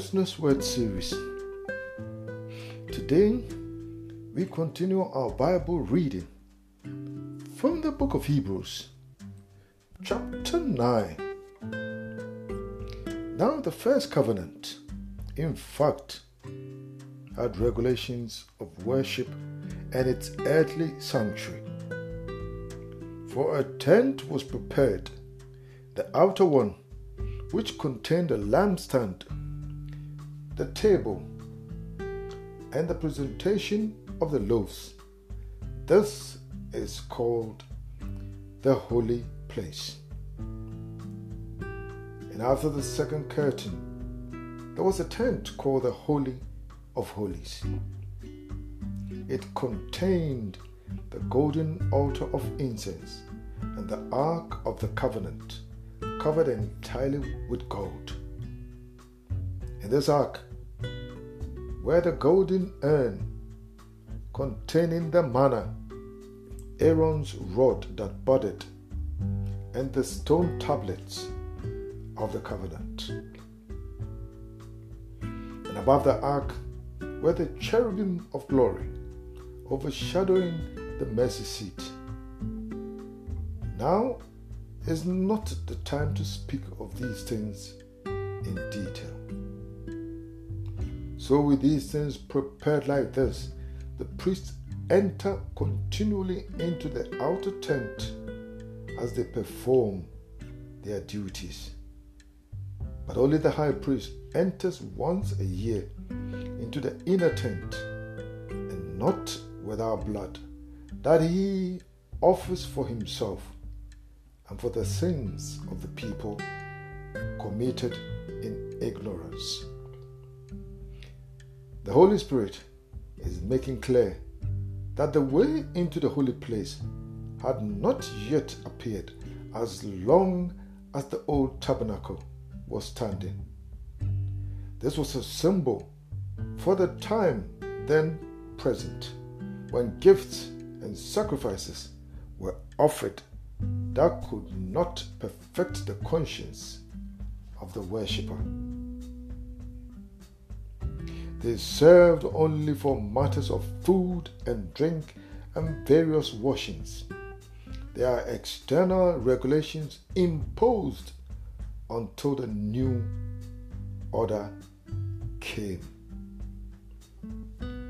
Listeners Word Series. Today, we continue our Bible reading from the book of Hebrews, chapter 9. Now, the first covenant, in fact, had regulations of worship and its earthly sanctuary. For a tent was prepared, the outer one, which contained a lampstand, the table, and the presentation of the loaves. This is called the holy place. And after the second curtain, there was a tent called the Holy of Holies. It contained the golden altar of incense and the ark of the covenant, covered entirely with gold. In this ark were the golden urn containing the manna, Aaron's rod that budded, and the stone tablets of the covenant. And above the ark were the cherubim of glory, overshadowing the mercy seat. Now is not the time to speak of these things in detail. So, with these things prepared like this, the priests enter continually into the outer tent as they perform their duties. But only the high priest enters once a year into the inner tent, and not without blood, that he offers for himself and for the sins of the people committed in ignorance. The Holy Spirit is making clear that the way into the holy place had not yet appeared as long as the old tabernacle was standing. This was a symbol for the time then present when gifts and sacrifices were offered that could not perfect the conscience of the worshipper. They served only for matters of food and drink and various washings. There are external regulations imposed until the new order came.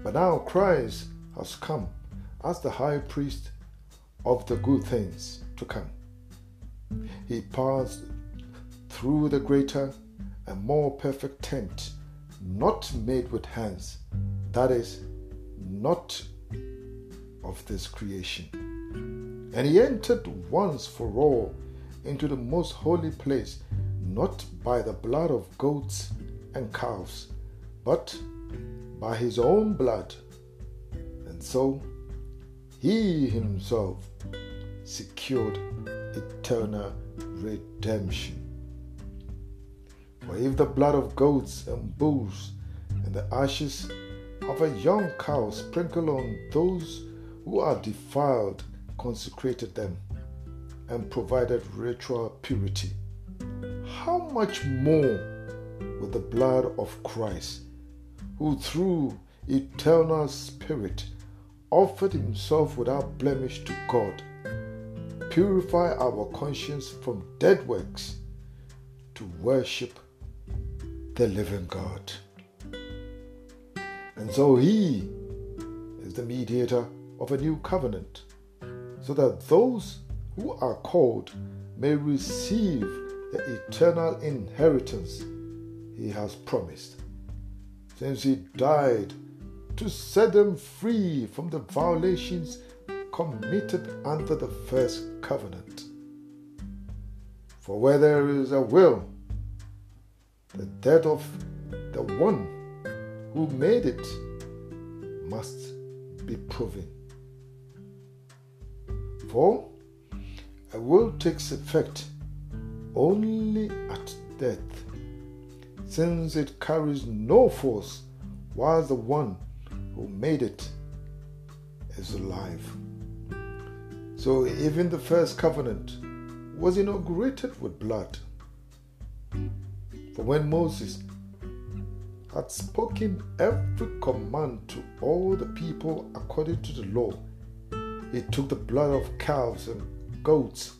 But now Christ has come as the high priest of the good things to come. He passed through the greater and more perfect tent not made with hands, that is, not of this creation. And he entered once for all into the most holy place, not by the blood of goats and calves, but by his own blood. And so he himself secured eternal redemption. For if the blood of goats and bulls and the ashes of a young cow sprinkled on those who are defiled consecrated them and provided ritual purity, how much more with the blood of Christ, who through eternal Spirit offered himself without blemish to God, purify our conscience from dead works to worship the living God. And so he is the mediator of a new covenant, so that those who are called may receive the eternal inheritance he has promised, since he died to set them free from the violations committed under the first covenant. For where there is a will, the death of the one who made it must be proven. For a will takes effect only at death, since it carries no force while the one who made it is alive. So even the first covenant was inaugurated with blood. When Moses had spoken every command to all the people according to the law, he took the blood of calves and goats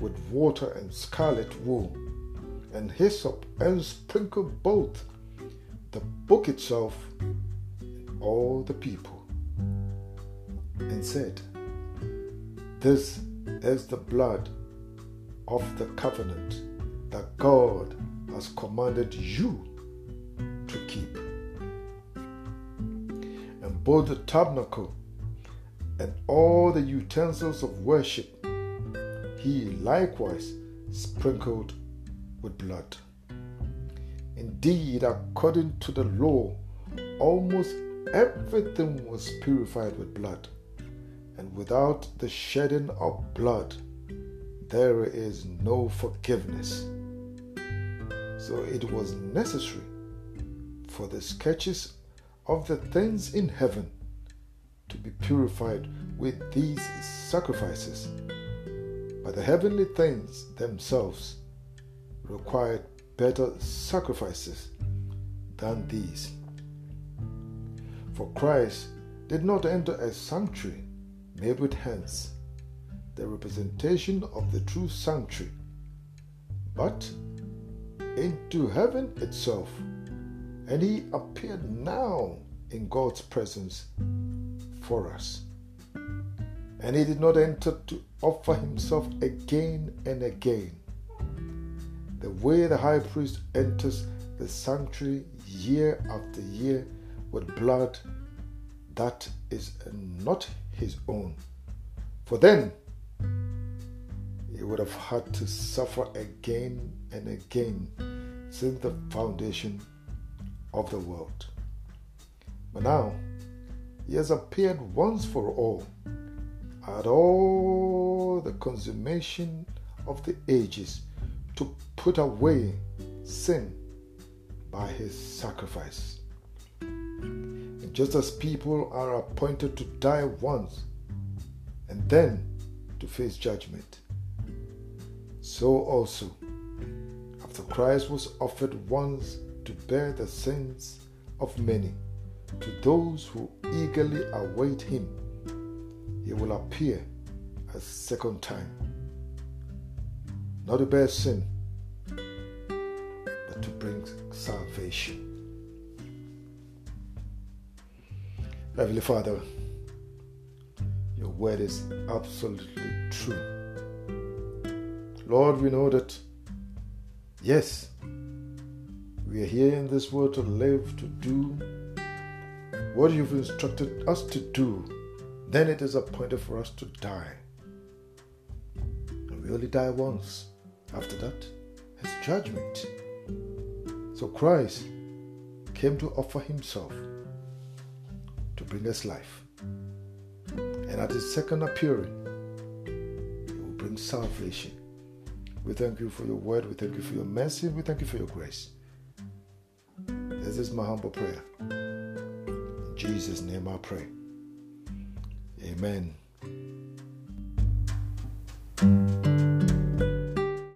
with water and scarlet wool and hyssop and sprinkled both the book itself and all the people and said, This is the blood of the covenant that God has commanded you to keep. And both the tabernacle and all the utensils of worship he likewise sprinkled with blood. Indeed, according to the law, almost everything was purified with blood, and without the shedding of blood, there is no forgiveness. So it was necessary for the sketches of the things in heaven to be purified with these sacrifices. But the heavenly things themselves required better sacrifices than these. For Christ did not enter a sanctuary made with hands, the representation of the true sanctuary, but into heaven itself, and he appeared now in God's presence for us. And he did not enter to offer himself again and again. The way the high priest enters the sanctuary year after year with blood that is not his own. For then he would have had to suffer again and again since the foundation of the world. But now he has appeared once for all at all the consummation of the ages to put away sin by his sacrifice. And just as people are appointed to die once and then to face judgment, so also, after Christ was offered once to bear the sins of many, to those who eagerly await him, he will appear a second time. Not to bear sin, but to bring salvation. Heavenly Father, your word is absolutely true. Lord, we know that, yes, we are here in this world to live, to do what you've instructed us to do. Then it is appointed for us to die. And we only die once. After that, it's judgment. So Christ came to offer himself to bring us life. And at his second appearing, he will bring salvation. We thank you for your word. We thank you for your mercy. We thank you for your grace. This is my humble prayer. In Jesus' name I pray. Amen.